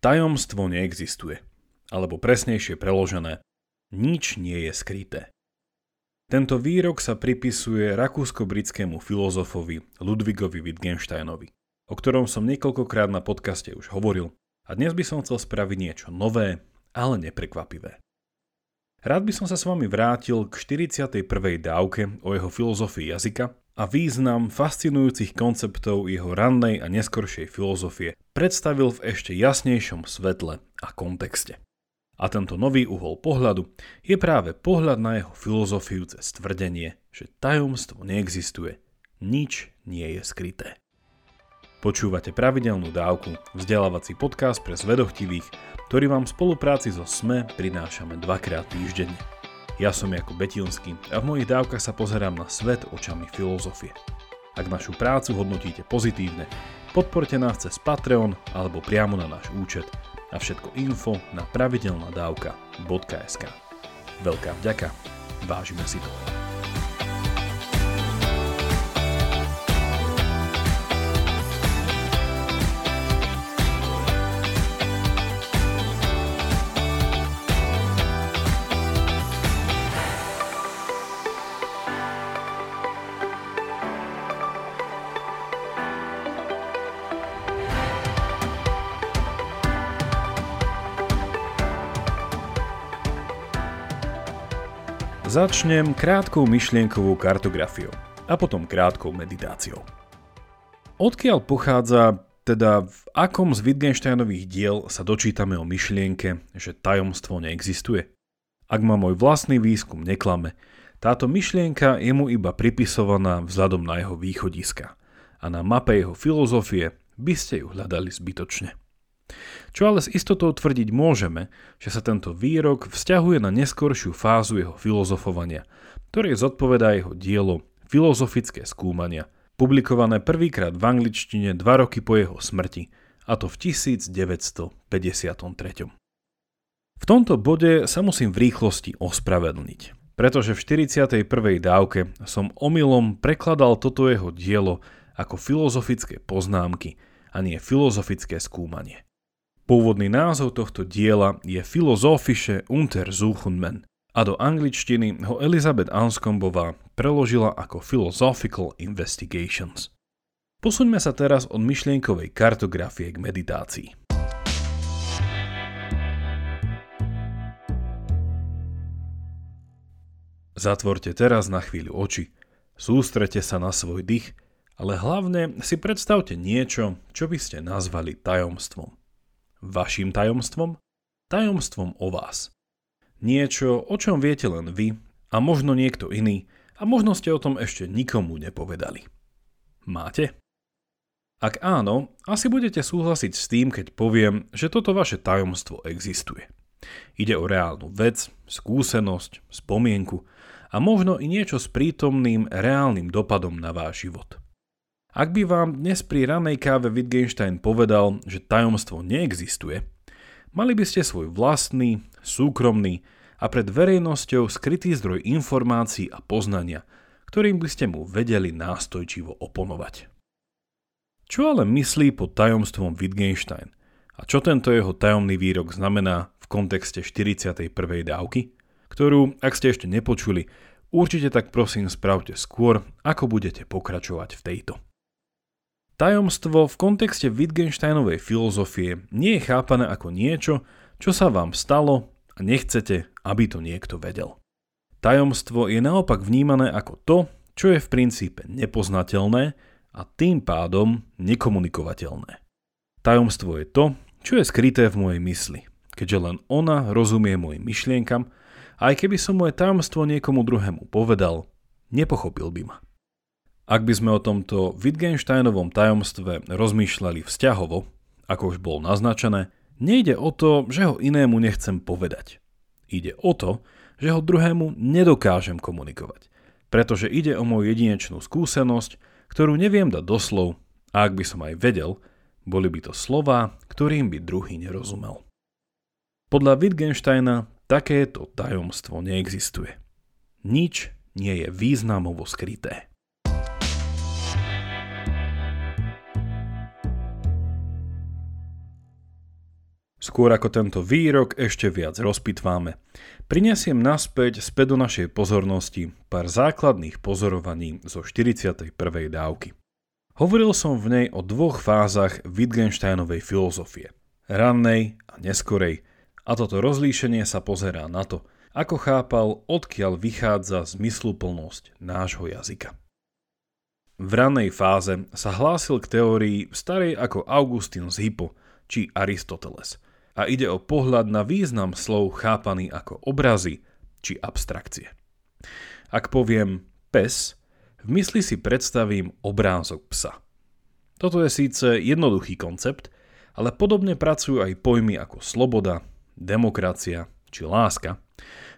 Tajomstvo neexistuje, alebo presnejšie preložené, nič nie je skryté. Tento výrok sa pripisuje rakúsko-britskému filozofovi Ludvigovi Wittgensteinovi, o ktorom som niekoľkokrát na podcaste už hovoril a dnes by som chcel spraviť niečo nové, ale neprekvapivé. Rád by som sa s vami vrátil k 41. dávke o jeho filozofii jazyka a význam fascinujúcich konceptov jeho rannej a neskoršej filozofie predstavil v ešte jasnejšom svetle a kontexte. A tento nový uhol pohľadu je práve pohľad na jeho filozofiu cez tvrdenie, že tajomstvo neexistuje, nič nie je skryté. Počúvate pravidelnú dávku, vzdelávací podcast pre zvedochtivých, ktorý vám v spolupráci so SME prinášame dvakrát týždenne. Ja som Jakub Betilský a v mojich dávkach sa pozerám na svet očami filozofie. Ak našu prácu hodnotíte pozitívne, podporte nás cez Patreon alebo priamo na náš účet a všetko info na pravidelnadavka.sk. Veľká vďaka, vážime si to. Začnem krátkou myšlienkovou kartografiou a potom krátkou meditáciou. Odkiaľ pochádza, teda v akom z Wittgensteinových diel sa dočítame o myšlienke, že tajomstvo neexistuje? Ak ma môj vlastný výskum neklame, táto myšlienka je mu iba pripisovaná vzhľadom na jeho východiska a na mape jeho filozofie by ste ju hľadali zbytočne. Čo ale s istotou tvrdiť môžeme, že sa tento výrok vzťahuje na neskoršiu fázu jeho filozofovania, ktoré zodpovedá jeho dielo Filozofické skúmania, publikované prvýkrát v angličtine dva roky po jeho smrti, a to v 1953. V tomto bode sa musím v rýchlosti ospravedlniť, pretože v 41. dávke som omylom prekladal toto jeho dielo ako filozofické poznámky a nie filozofické skúmanie. Pôvodný názov tohto diela je Philosophische Untersuchungen a do angličtiny ho Elizabeth Anskombová preložila ako Philosophical Investigations. Posuňme sa teraz od myšlienkovej kartografie k meditácii. Zatvorte teraz na chvíľu oči, sústrete sa na svoj dých, ale hlavne si predstavte niečo, čo by ste nazvali tajomstvom vašim tajomstvom, tajomstvom o vás. Niečo, o čom viete len vy a možno niekto iný a možno ste o tom ešte nikomu nepovedali. Máte? Ak áno, asi budete súhlasiť s tým, keď poviem, že toto vaše tajomstvo existuje. Ide o reálnu vec, skúsenosť, spomienku a možno i niečo s prítomným reálnym dopadom na váš život. Ak by vám dnes pri ranej káve Wittgenstein povedal, že tajomstvo neexistuje, mali by ste svoj vlastný, súkromný a pred verejnosťou skrytý zdroj informácií a poznania, ktorým by ste mu vedeli nástojčivo oponovať. Čo ale myslí pod tajomstvom Wittgenstein a čo tento jeho tajomný výrok znamená v kontexte 41. dávky, ktorú, ak ste ešte nepočuli, určite tak prosím spravte skôr, ako budete pokračovať v tejto. Tajomstvo v kontexte Wittgensteinovej filozofie nie je chápané ako niečo, čo sa vám stalo a nechcete, aby to niekto vedel. Tajomstvo je naopak vnímané ako to, čo je v princípe nepoznateľné a tým pádom nekomunikovateľné. Tajomstvo je to, čo je skryté v mojej mysli, keďže len ona rozumie mojim myšlienkam aj keby som moje tajomstvo niekomu druhému povedal, nepochopil by ma. Ak by sme o tomto Wittgensteinovom tajomstve rozmýšľali vzťahovo, ako už bolo naznačené, nejde o to, že ho inému nechcem povedať. Ide o to, že ho druhému nedokážem komunikovať, pretože ide o moju jedinečnú skúsenosť, ktorú neviem dať doslov a ak by som aj vedel, boli by to slova, ktorým by druhý nerozumel. Podľa Wittgensteina takéto tajomstvo neexistuje. Nič nie je významovo skryté. Skôr ako tento výrok ešte viac rozpitváme, prinesiem naspäť späť do našej pozornosti pár základných pozorovaní zo 41. dávky. Hovoril som v nej o dvoch fázach Wittgensteinovej filozofie. Rannej a neskorej. A toto rozlíšenie sa pozerá na to, ako chápal, odkiaľ vychádza zmysluplnosť nášho jazyka. V ranej fáze sa hlásil k teórii starej ako Augustín z Hippo či Aristoteles – a ide o pohľad na význam slov chápaný ako obrazy či abstrakcie. Ak poviem pes, v mysli si predstavím obrázok psa. Toto je síce jednoduchý koncept, ale podobne pracujú aj pojmy ako sloboda, demokracia či láska,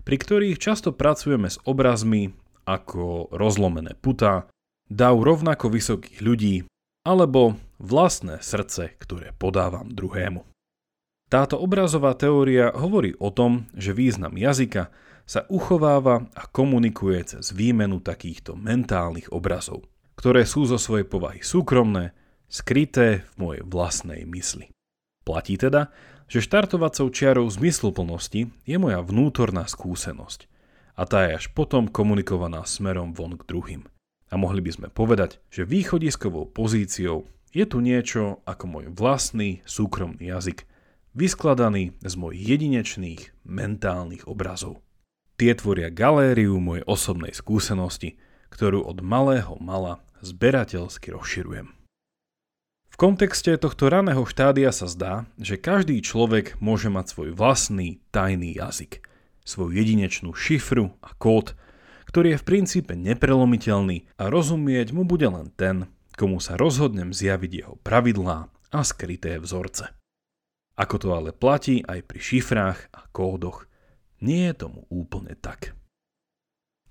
pri ktorých často pracujeme s obrazmi ako rozlomené putá, dav rovnako vysokých ľudí alebo vlastné srdce, ktoré podávam druhému. Táto obrazová teória hovorí o tom, že význam jazyka sa uchováva a komunikuje cez výmenu takýchto mentálnych obrazov, ktoré sú zo svojej povahy súkromné, skryté v mojej vlastnej mysli. Platí teda, že štartovacou čiarou zmysluplnosti je moja vnútorná skúsenosť a tá je až potom komunikovaná smerom von k druhým. A mohli by sme povedať, že východiskovou pozíciou je tu niečo ako môj vlastný súkromný jazyk, vyskladaný z mojich jedinečných mentálnych obrazov. Tie tvoria galériu mojej osobnej skúsenosti, ktorú od malého mala zberateľsky rozširujem. V kontexte tohto raného štádia sa zdá, že každý človek môže mať svoj vlastný tajný jazyk, svoju jedinečnú šifru a kód, ktorý je v princípe neprelomiteľný a rozumieť mu bude len ten, komu sa rozhodnem zjaviť jeho pravidlá a skryté vzorce. Ako to ale platí aj pri šifrách a kódoch, nie je tomu úplne tak.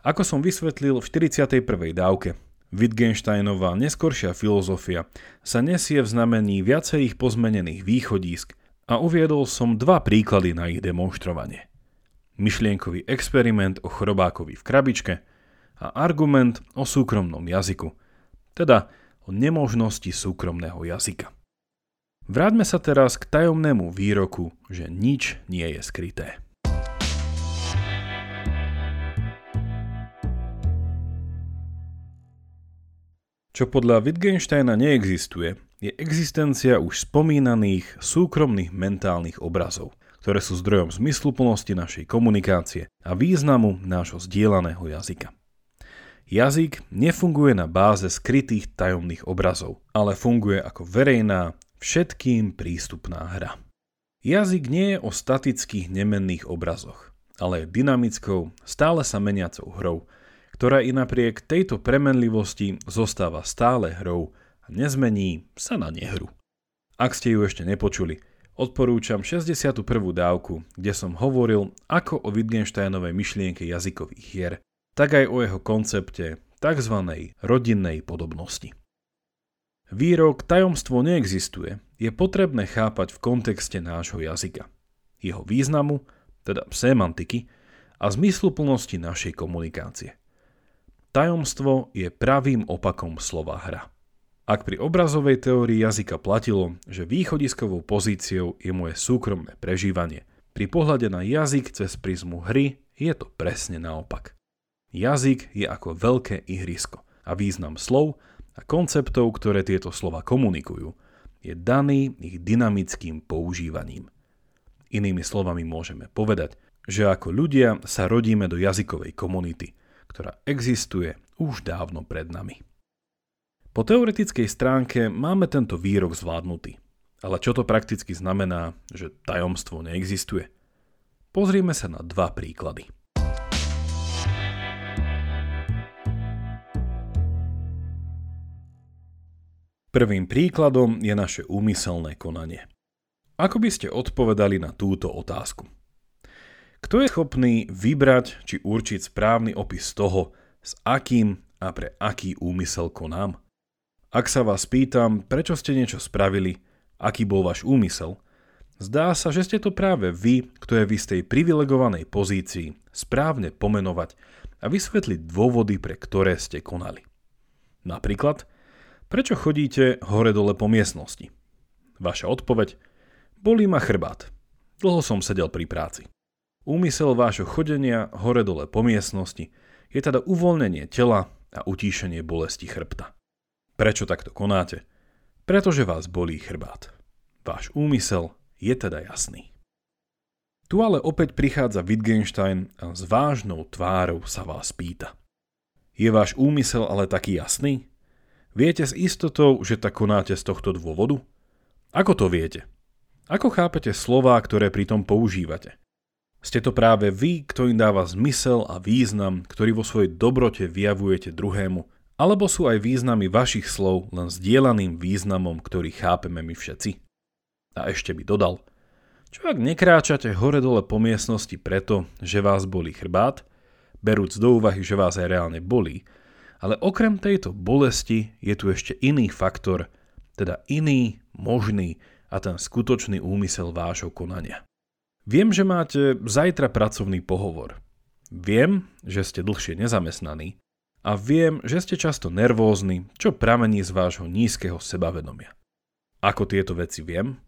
Ako som vysvetlil v 41. dávke, Wittgensteinová neskoršia filozofia sa nesie v znamení viacerých pozmenených východísk a uviedol som dva príklady na ich demonstrovanie. Myšlienkový experiment o chrobákovi v krabičke a argument o súkromnom jazyku, teda o nemožnosti súkromného jazyka. Vráťme sa teraz k tajomnému výroku, že nič nie je skryté. Čo podľa Wittgensteina neexistuje, je existencia už spomínaných súkromných mentálnych obrazov, ktoré sú zdrojom zmysluplnosti našej komunikácie a významu nášho zdieľaného jazyka. Jazyk nefunguje na báze skrytých tajomných obrazov, ale funguje ako verejná, všetkým prístupná hra. Jazyk nie je o statických nemenných obrazoch, ale je dynamickou, stále sa meniacou hrou, ktorá i napriek tejto premenlivosti zostáva stále hrou a nezmení sa na nehru. Ak ste ju ešte nepočuli, odporúčam 61. dávku, kde som hovoril ako o Wittgensteinovej myšlienke jazykových hier, tak aj o jeho koncepte tzv. rodinnej podobnosti. Výrok tajomstvo neexistuje je potrebné chápať v kontexte nášho jazyka, jeho významu, teda semantiky, a zmysluplnosti našej komunikácie. Tajomstvo je pravým opakom slova hra. Ak pri obrazovej teórii jazyka platilo, že východiskovou pozíciou je moje súkromné prežívanie, pri pohľade na jazyk cez prizmu hry je to presne naopak. Jazyk je ako veľké ihrisko a význam slov a konceptov, ktoré tieto slova komunikujú, je daný ich dynamickým používaním. Inými slovami môžeme povedať, že ako ľudia sa rodíme do jazykovej komunity, ktorá existuje už dávno pred nami. Po teoretickej stránke máme tento výrok zvládnutý. Ale čo to prakticky znamená, že tajomstvo neexistuje? Pozrime sa na dva príklady. Prvým príkladom je naše úmyselné konanie. Ako by ste odpovedali na túto otázku? Kto je schopný vybrať či určiť správny opis toho, s akým a pre aký úmysel konám? Ak sa vás pýtam, prečo ste niečo spravili, aký bol váš úmysel, zdá sa, že ste to práve vy, kto je v istej privilegovanej pozícii, správne pomenovať a vysvetliť dôvody, pre ktoré ste konali. Napríklad, Prečo chodíte hore-dole po miestnosti? Vaša odpoveď? Bolí ma chrbát. Dlho som sedel pri práci. Úmysel vášho chodenia hore-dole po miestnosti je teda uvoľnenie tela a utíšenie bolesti chrbta. Prečo takto konáte? Pretože vás bolí chrbát. Váš úmysel je teda jasný. Tu ale opäť prichádza Wittgenstein a s vážnou tvárou sa vás pýta. Je váš úmysel ale taký jasný? Viete s istotou, že tak konáte z tohto dôvodu? Ako to viete? Ako chápete slová, ktoré pritom používate? Ste to práve vy, kto im dáva zmysel a význam, ktorý vo svojej dobrote vyjavujete druhému, alebo sú aj významy vašich slov len zdieľaným významom, ktorý chápeme my všetci? A ešte by dodal, čo ak nekráčate hore-dole po miestnosti preto, že vás bolí chrbát, berúc do úvahy, že vás aj reálne bolí, ale okrem tejto bolesti je tu ešte iný faktor, teda iný, možný a ten skutočný úmysel vášho konania. Viem, že máte zajtra pracovný pohovor. Viem, že ste dlhšie nezamestnaní a viem, že ste často nervózni, čo pramení z vášho nízkeho sebavedomia. Ako tieto veci viem?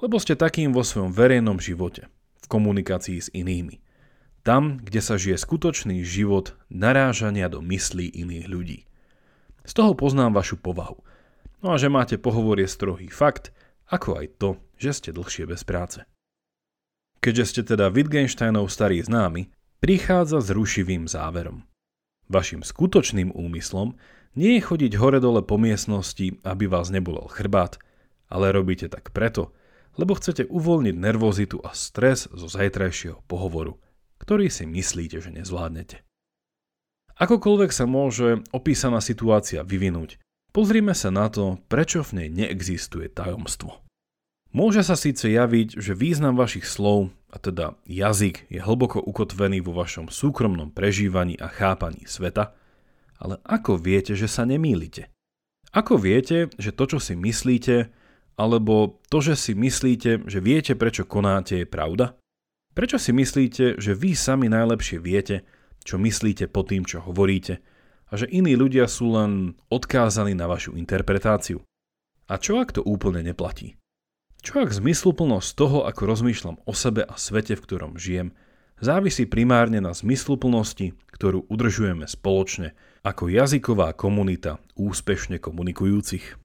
Lebo ste takým vo svojom verejnom živote, v komunikácii s inými. Tam, kde sa žije skutočný život narážania do myslí iných ľudí. Z toho poznám vašu povahu. No a že máte pohovor strohý fakt, ako aj to, že ste dlhšie bez práce. Keďže ste teda Wittgensteinov starý známy, prichádza s rušivým záverom. Vašim skutočným úmyslom nie je chodiť hore-dole po miestnosti, aby vás nebolel chrbát, ale robíte tak preto, lebo chcete uvoľniť nervozitu a stres zo zajtrajšieho pohovoru, ktorý si myslíte, že nezvládnete. Akokoľvek sa môže opísaná situácia vyvinúť, Pozrime sa na to, prečo v nej neexistuje tajomstvo. Môže sa síce javiť, že význam vašich slov, a teda jazyk, je hlboko ukotvený vo vašom súkromnom prežívaní a chápaní sveta, ale ako viete, že sa nemýlite? Ako viete, že to, čo si myslíte, alebo to, že si myslíte, že viete, prečo konáte, je pravda? Prečo si myslíte, že vy sami najlepšie viete, čo myslíte pod tým, čo hovoríte, a že iní ľudia sú len odkázaní na vašu interpretáciu. A čo ak to úplne neplatí? Čo ak zmysluplnosť toho, ako rozmýšľam o sebe a svete, v ktorom žijem, závisí primárne na zmysluplnosti, ktorú udržujeme spoločne ako jazyková komunita úspešne komunikujúcich?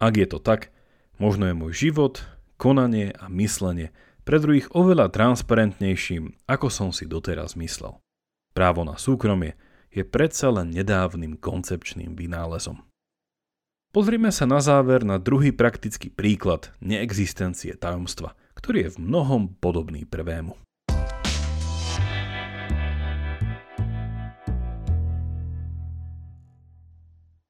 Ak je to tak, možno je môj život, konanie a myslenie pre druhých oveľa transparentnejším, ako som si doteraz myslel. Právo na súkromie, je predsa len nedávnym koncepčným vynálezom. Pozrime sa na záver na druhý praktický príklad neexistencie tajomstva, ktorý je v mnohom podobný prvému.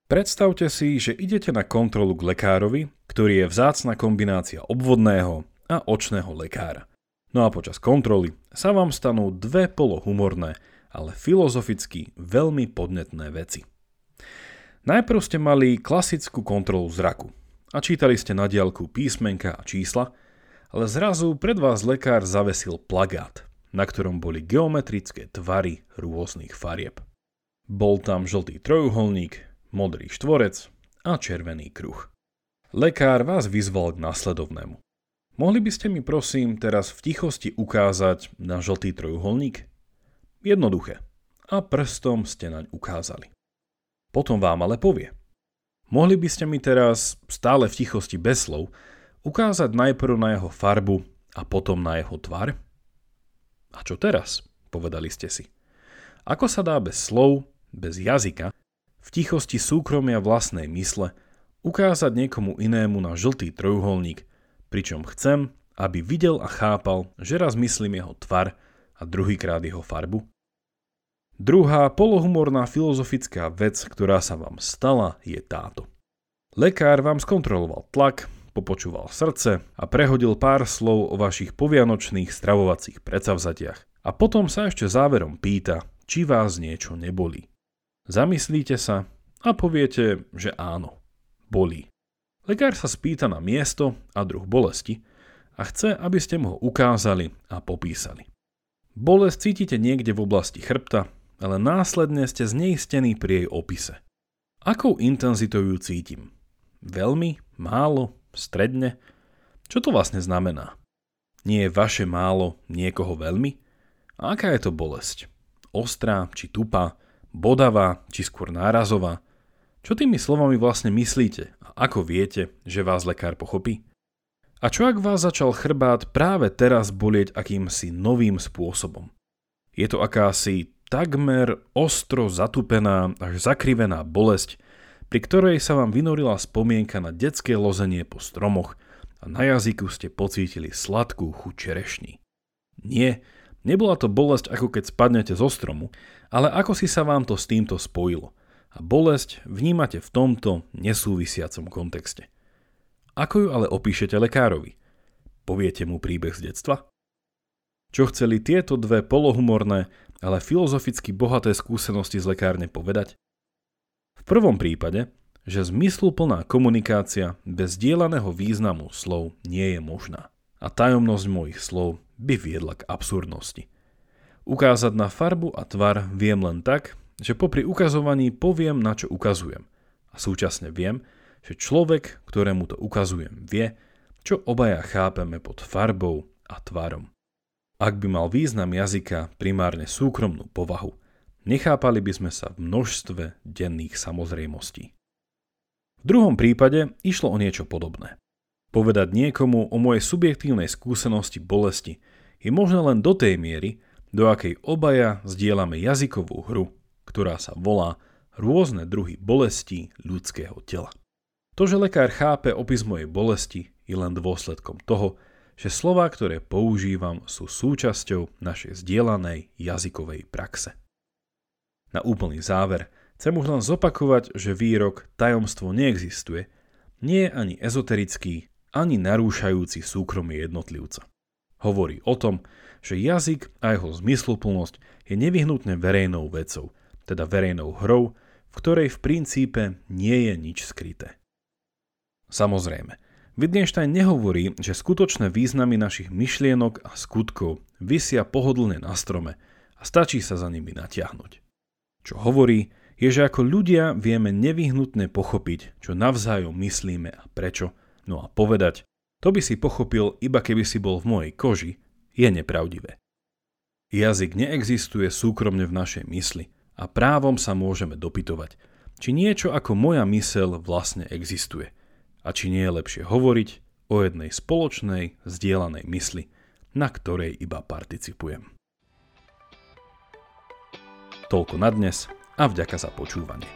Predstavte si, že idete na kontrolu k lekárovi, ktorý je vzácna kombinácia obvodného a očného lekára. No a počas kontroly sa vám stanú dve polohumorné ale filozoficky veľmi podnetné veci. Najprv ste mali klasickú kontrolu zraku a čítali ste na diálku písmenka a čísla, ale zrazu pred vás lekár zavesil plagát, na ktorom boli geometrické tvary rôznych farieb. Bol tam žltý trojuholník, modrý štvorec a červený kruh. Lekár vás vyzval k následovnému. Mohli by ste mi prosím teraz v tichosti ukázať na žltý trojuholník? Jednoduché. A prstom ste naň ukázali. Potom vám ale povie. Mohli by ste mi teraz, stále v tichosti bez slov, ukázať najprv na jeho farbu a potom na jeho tvar? A čo teraz? Povedali ste si. Ako sa dá bez slov, bez jazyka, v tichosti súkromia vlastnej mysle ukázať niekomu inému na žltý trojuholník, pričom chcem, aby videl a chápal, že raz myslím jeho tvar a druhýkrát jeho farbu? Druhá polohumorná filozofická vec, ktorá sa vám stala, je táto. Lekár vám skontroloval tlak, popočúval srdce a prehodil pár slov o vašich povianočných stravovacích predsavzatiach. A potom sa ešte záverom pýta, či vás niečo nebolí. Zamyslíte sa a poviete, že áno, bolí. Lekár sa spýta na miesto a druh bolesti a chce, aby ste mu ho ukázali a popísali. Bolesť cítite niekde v oblasti chrbta, ale následne ste zneistení pri jej opise. Akou intenzitou ju cítim? Veľmi? Málo? Stredne? Čo to vlastne znamená? Nie je vaše málo niekoho veľmi? A aká je to bolesť? Ostrá či tupá? Bodavá či skôr nárazová? Čo tými slovami vlastne myslíte ako viete, že vás lekár pochopí? A čo ak vás začal chrbát práve teraz bolieť akýmsi novým spôsobom? Je to akási takmer ostro zatupená až zakrivená bolesť, pri ktorej sa vám vynorila spomienka na detské lozenie po stromoch a na jazyku ste pocítili sladkú chuť čerešní. Nie, nebola to bolesť ako keď spadnete zo stromu, ale ako si sa vám to s týmto spojilo. A bolesť vnímate v tomto nesúvisiacom kontexte. Ako ju ale opíšete lekárovi? Poviete mu príbeh z detstva? Čo chceli tieto dve polohumorné, ale filozoficky bohaté skúsenosti z lekárne povedať? V prvom prípade, že zmysluplná komunikácia bez dielaného významu slov nie je možná. A tajomnosť mojich slov by viedla k absurdnosti. Ukázať na farbu a tvar viem len tak, že popri ukazovaní poviem, na čo ukazujem. A súčasne viem, že človek, ktorému to ukazujem, vie, čo obaja chápeme pod farbou a tvarom. Ak by mal význam jazyka primárne súkromnú povahu, nechápali by sme sa v množstve denných samozrejmostí. V druhom prípade išlo o niečo podobné. Povedať niekomu o mojej subjektívnej skúsenosti bolesti je možné len do tej miery, do akej obaja zdieľame jazykovú hru, ktorá sa volá rôzne druhy bolesti ľudského tela. To, že lekár chápe opis mojej bolesti, je len dôsledkom toho, že slová, ktoré používam, sú súčasťou našej zdieľanej jazykovej praxe. Na úplný záver chcem už len zopakovať, že výrok tajomstvo neexistuje nie je ani ezoterický, ani narúšajúci súkromie jednotlivca. Hovorí o tom, že jazyk a jeho zmysluplnosť je nevyhnutne verejnou vecou, teda verejnou hrou, v ktorej v princípe nie je nič skryté. Samozrejme, Wittgenstein nehovorí, že skutočné významy našich myšlienok a skutkov vysia pohodlne na strome a stačí sa za nimi natiahnuť. Čo hovorí, je, že ako ľudia vieme nevyhnutne pochopiť, čo navzájom myslíme a prečo, no a povedať, to by si pochopil iba keby si bol v mojej koži, je nepravdivé. Jazyk neexistuje súkromne v našej mysli a právom sa môžeme dopytovať, či niečo ako moja mysel vlastne existuje – a či nie je lepšie hovoriť o jednej spoločnej, zdieľanej mysli, na ktorej iba participujem. Toľko na dnes a vďaka za počúvanie.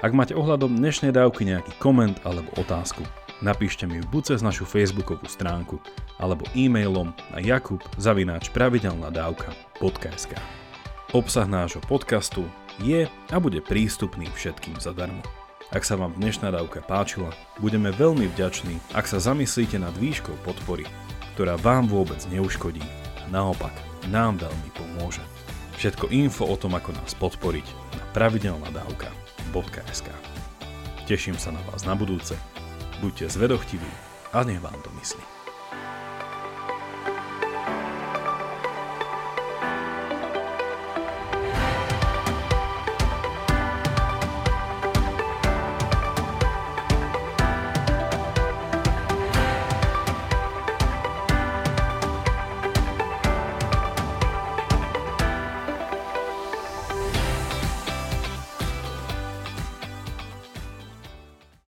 Ak máte ohľadom dnešnej dávky nejaký koment alebo otázku, napíšte mi buď cez našu facebookovú stránku alebo e-mailom na jakub zavináč pravidelná dávka.sk. Obsah nášho podcastu je a bude prístupný všetkým zadarmo. Ak sa vám dnešná dávka páčila, budeme veľmi vďační, ak sa zamyslíte nad výškou podpory, ktorá vám vôbec neuškodí a naopak nám veľmi pomôže. Všetko info o tom, ako nás podporiť na pravidelnadavka.sk Teším sa na vás na budúce, buďte zvedochtiví a nech vám to myslí.